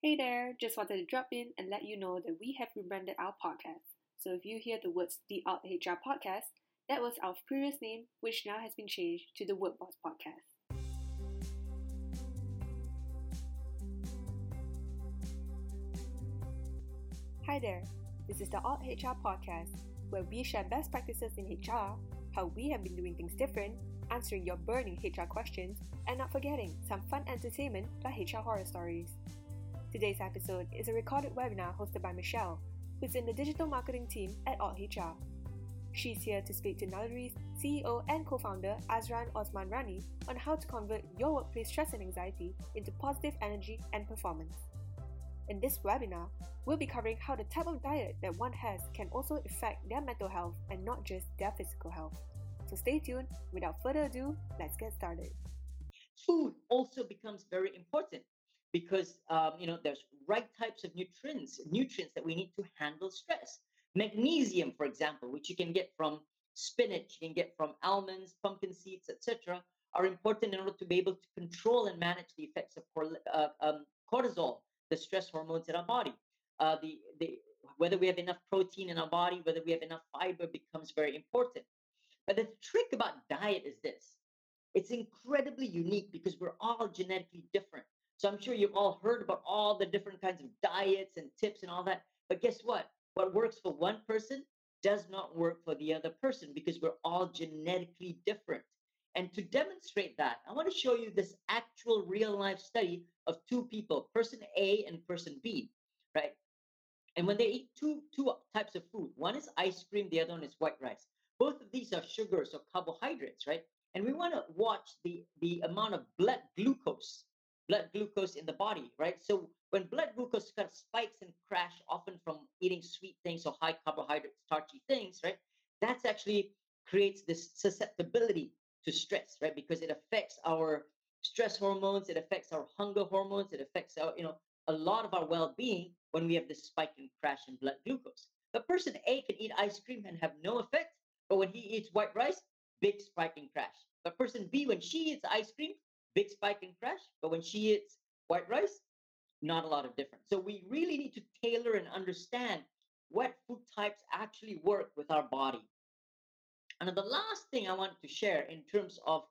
Hey there, just wanted to drop in and let you know that we have rebranded our podcast. So if you hear the words The Alt HR Podcast, that was our previous name, which now has been changed to the Workboss Podcast. Hi there, this is the Alt HR Podcast, where we share best practices in HR, how we have been doing things different, answering your burning HR questions, and not forgetting some fun entertainment like HR horror stories. Today's episode is a recorded webinar hosted by Michelle, who's in the digital marketing team at Alt HR. She's here to speak to Naluri's CEO and co-founder Azran Osman Rani on how to convert your workplace stress and anxiety into positive energy and performance. In this webinar, we'll be covering how the type of diet that one has can also affect their mental health and not just their physical health. So stay tuned. Without further ado, let's get started. Food also becomes very important because um, you know there's right types of nutrients nutrients that we need to handle stress. Magnesium for example which you can get from spinach you can get from almonds pumpkin seeds etc are important in order to be able to control and manage the effects of uh, um, cortisol the stress hormones in our body. Uh, the, the whether we have enough protein in our body whether we have enough fiber becomes very important. But the trick about diet is this. It's incredibly unique because we're all genetically different so I'm sure you've all heard about all the different kinds of diets and tips and all that. But guess what? What works for one person does not work for the other person because we're all genetically different. And to demonstrate that, I want to show you this actual real life study of two people, person A and person B, right? And when they eat two, two types of food, one is ice cream, the other one is white rice. Both of these are sugars or carbohydrates, right? And we want to watch the, the amount of blood glucose blood glucose in the body, right? So when blood glucose kind of spikes and crash, often from eating sweet things or high carbohydrate, starchy things, right? That's actually creates this susceptibility to stress, right? Because it affects our stress hormones, it affects our hunger hormones, it affects our, you know, a lot of our well-being when we have this spike and crash in blood glucose. The person A can eat ice cream and have no effect, but when he eats white rice, big spike and crash. But person B, when she eats ice cream, big spike and crash. But when she eats white rice, not a lot of difference. So we really need to tailor and understand what food types actually work with our body. And the last thing I want to share in terms of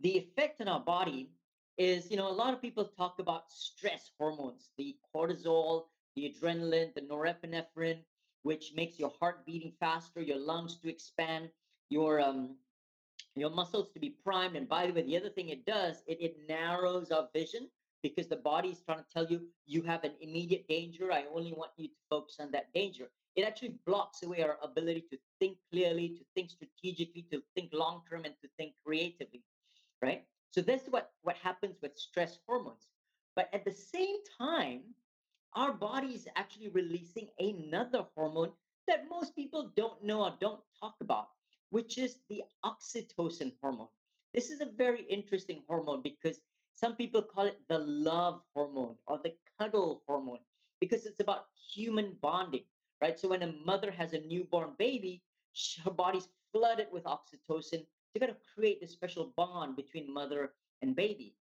the effect on our body is, you know, a lot of people talk about stress hormones, the cortisol, the adrenaline, the norepinephrine, which makes your heart beating faster, your lungs to expand, your um, your muscles to be primed. And by the way, the other thing it does, it, it narrows our vision because the body is trying to tell you you have an immediate danger. I only want you to focus on that danger. It actually blocks away our ability to think clearly, to think strategically, to think long term, and to think creatively, right? So that's what, what happens with stress hormones. But at the same time, our body is actually releasing another hormone that most people don't know or don't talk about which is the oxytocin hormone. This is a very interesting hormone because some people call it the love hormone or the cuddle hormone because it's about human bonding, right? So when a mother has a newborn baby, her body's flooded with oxytocin to kind of create a special bond between mother and baby.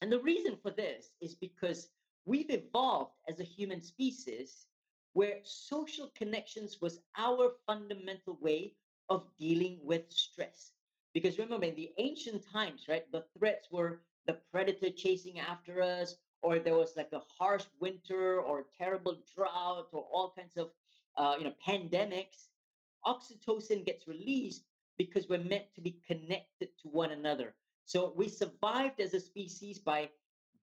And the reason for this is because we've evolved as a human species where social connections was our fundamental way of dealing with stress. Because remember, in the ancient times, right, the threats were the predator chasing after us, or there was like a harsh winter or terrible drought or all kinds of uh, you know pandemics. Oxytocin gets released because we're meant to be connected to one another. So we survived as a species by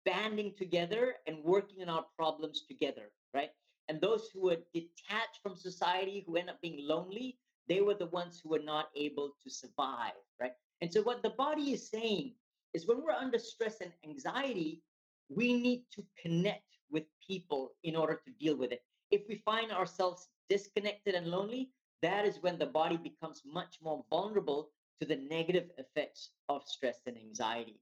banding together and working on our problems together, right? And those who were detached from society, who end up being lonely, they were the ones who were not able to survive, right? And so, what the body is saying is when we're under stress and anxiety, we need to connect with people in order to deal with it. If we find ourselves disconnected and lonely, that is when the body becomes much more vulnerable to the negative effects of stress and anxiety.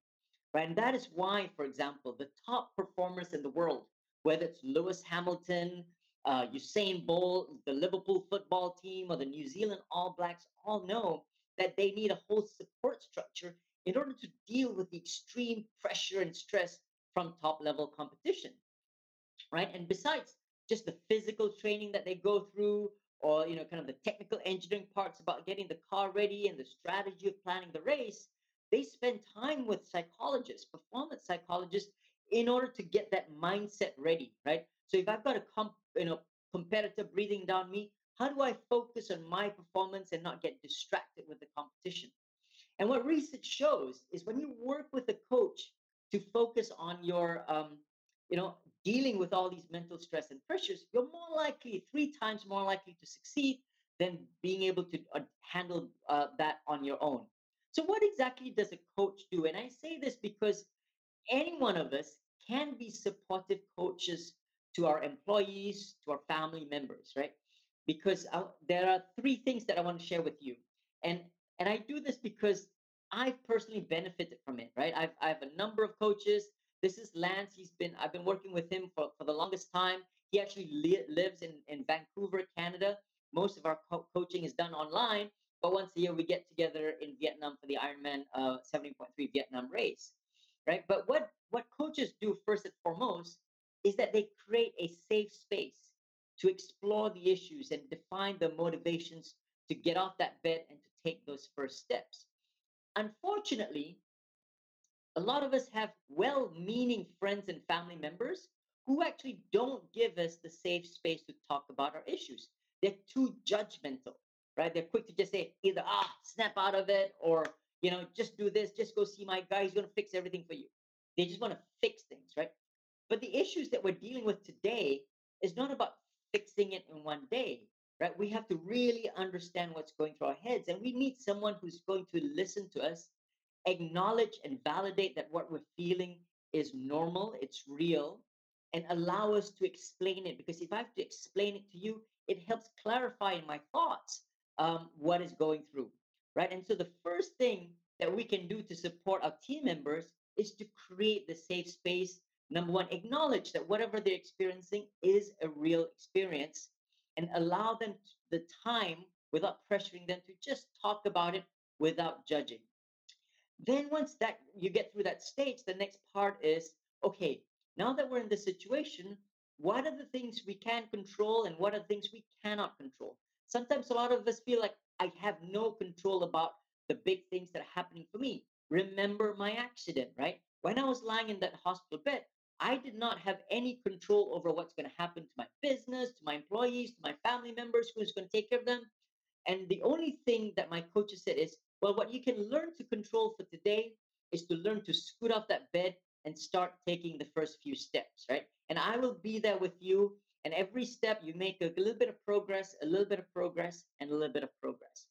Right? And that is why, for example, the top performers in the world, whether it's Lewis Hamilton, uh, Usain Bolt, the Liverpool football team, or the New Zealand All Blacks all know that they need a whole support structure in order to deal with the extreme pressure and stress from top level competition. right? And besides just the physical training that they go through, or you know, kind of the technical engineering parts about getting the car ready and the strategy of planning the race, they spend time with psychologists, performance psychologists, in order to get that mindset ready, right? So if I've got a comp, you know, competitor breathing down me, how do I focus on my performance and not get distracted with the competition? And what research shows is when you work with a coach to focus on your, um, you know, dealing with all these mental stress and pressures, you're more likely, three times more likely to succeed than being able to uh, handle uh, that on your own. So, what exactly does a coach do? And I say this because any one of us can be supportive coaches to our employees, to our family members, right? Because I, there are three things that I want to share with you. And and I do this because I've personally benefited from it, right? I've I have a number of coaches. This is Lance. He's been I've been working with him for, for the longest time. He actually li- lives in, in Vancouver, Canada. Most of our co- coaching is done online, but once a year we get together in Vietnam for the Ironman uh, 70.3 Vietnam race, right? But what what coaches do first and foremost is that they create a safe space to explore the issues and define the motivations to get off that bed and to take those first steps. Unfortunately, a lot of us have well meaning friends and family members who actually don't give us the safe space to talk about our issues. They're too judgmental, right? They're quick to just say either, ah, snap out of it, or, you know, just do this, just go see my guy, he's going to fix everything for you. They just want to fix things, right? But the issues that we're dealing with today is not about fixing it in one day right? We have to really understand what's going through our heads, and we need someone who's going to listen to us, acknowledge and validate that what we're feeling is normal, it's real, and allow us to explain it. Because if I have to explain it to you, it helps clarify in my thoughts um, what is going through, right? And so the first thing that we can do to support our team members is to create the safe space. Number one, acknowledge that whatever they're experiencing is a real experience and allow them the time without pressuring them to just talk about it without judging. Then once that you get through that stage, the next part is okay, now that we're in this situation, what are the things we can control and what are the things we cannot control? Sometimes a lot of us feel like I have no control about the big things that are happening for me. Remember my accident, right? When I was lying in that hospital bed, I did not have any control over what's going to happen to my business, to my employees, to my family members, who's going to take care of them. And the only thing that my coaches said is, well, what you can learn to control for today is to learn to scoot off that bed and start taking the first few steps, right? And I will be there with you. And every step you make a little bit of progress, a little bit of progress, and a little bit of progress.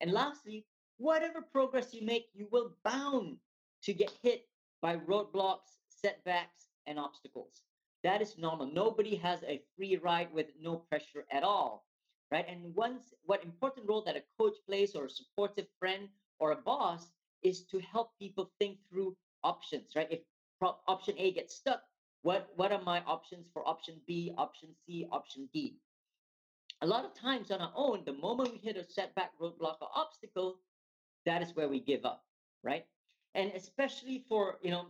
And lastly, whatever progress you make, you will bound to get hit by roadblocks, setbacks, and obstacles. That is normal. Nobody has a free ride with no pressure at all, right? And once, what important role that a coach plays, or a supportive friend, or a boss, is to help people think through options, right? If option A gets stuck, what what are my options for option B, option C, option D? A lot of times on our own, the moment we hit a setback, roadblock, or obstacle, that is where we give up, right? And especially for you know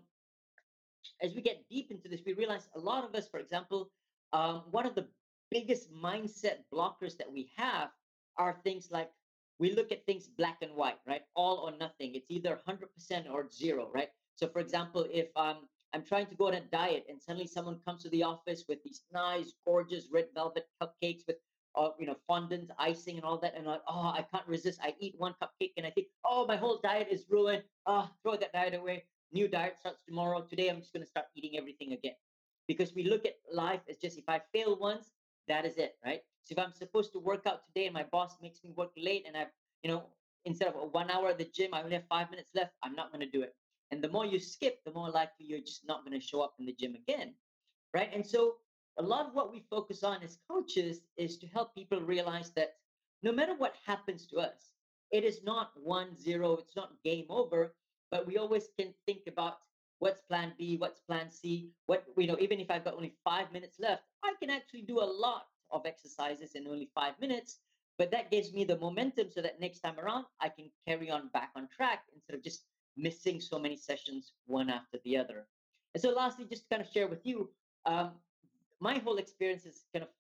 as we get deep into this, we realize a lot of us, for example, um, one of the biggest mindset blockers that we have are things like we look at things black and white, right? All or nothing. It's either 100% or zero, right? So, for example, if um, I'm trying to go on a diet and suddenly someone comes to the office with these nice, gorgeous red velvet cupcakes with uh, you know, fondant, icing, and all that. And like, oh, I can't resist. I eat one cupcake and I think, oh, my whole diet is ruined. Oh, throw that diet away new diet starts tomorrow. Today, I'm just going to start eating everything again. Because we look at life as just if I fail once, that is it, right? So if I'm supposed to work out today and my boss makes me work late and I've, you know, instead of one hour at the gym, I only have five minutes left, I'm not going to do it. And the more you skip, the more likely you're just not going to show up in the gym again, right? And so a lot of what we focus on as coaches is to help people realize that no matter what happens to us, it is not one zero, it's not game over but we always can think about what's plan B, what's plan C, what you know, even if I've got only five minutes left, I can actually do a lot of exercises in only five minutes. But that gives me the momentum so that next time around I can carry on back on track instead of just missing so many sessions one after the other. And so lastly, just to kind of share with you, um, my whole experience has kind of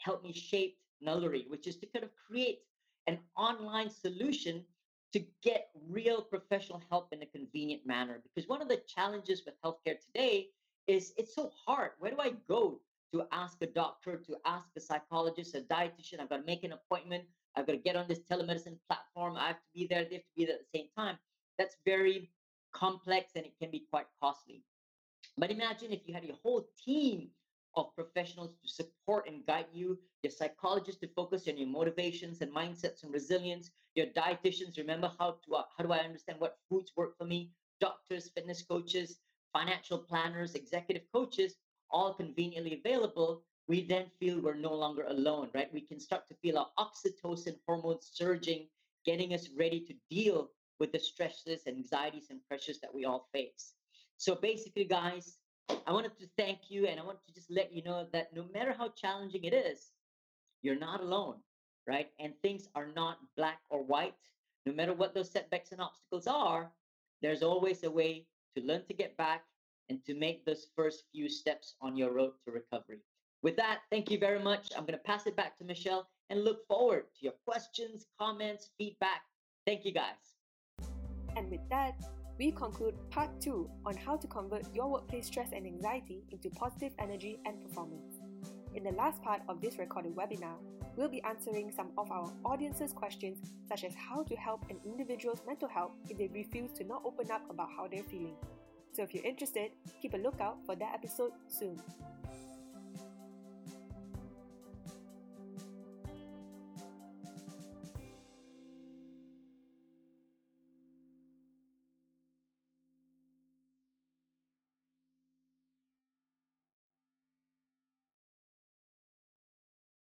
helped me shape Naluri, which is to kind of create an online solution to get real professional help in a convenient manner. Because one of the challenges with healthcare today is it's so hard. Where do I go to ask a doctor, to ask a psychologist, a dietitian? I've got to make an appointment. I've got to get on this telemedicine platform. I have to be there. They have to be there at the same time. That's very complex and it can be quite costly. But imagine if you had a whole team of professionals to support and guide you, your psychologists to focus on your motivations and mindsets and resilience, your dietitians remember how to uh, how do I understand what foods work for me, doctors, fitness coaches, financial planners, executive coaches, all conveniently available. We then feel we're no longer alone, right? We can start to feel our oxytocin hormones surging, getting us ready to deal with the stresses, anxieties, and pressures that we all face. So basically, guys, I wanted to thank you and I want to just let you know that no matter how challenging it is, you're not alone, right? And things are not black or white. No matter what those setbacks and obstacles are, there's always a way to learn to get back and to make those first few steps on your road to recovery. With that, thank you very much. I'm going to pass it back to Michelle and look forward to your questions, comments, feedback. Thank you guys. And with that, we conclude part 2 on how to convert your workplace stress and anxiety into positive energy and performance. In the last part of this recorded webinar, we'll be answering some of our audience's questions, such as how to help an individual's mental health if they refuse to not open up about how they're feeling. So if you're interested, keep a lookout for that episode soon.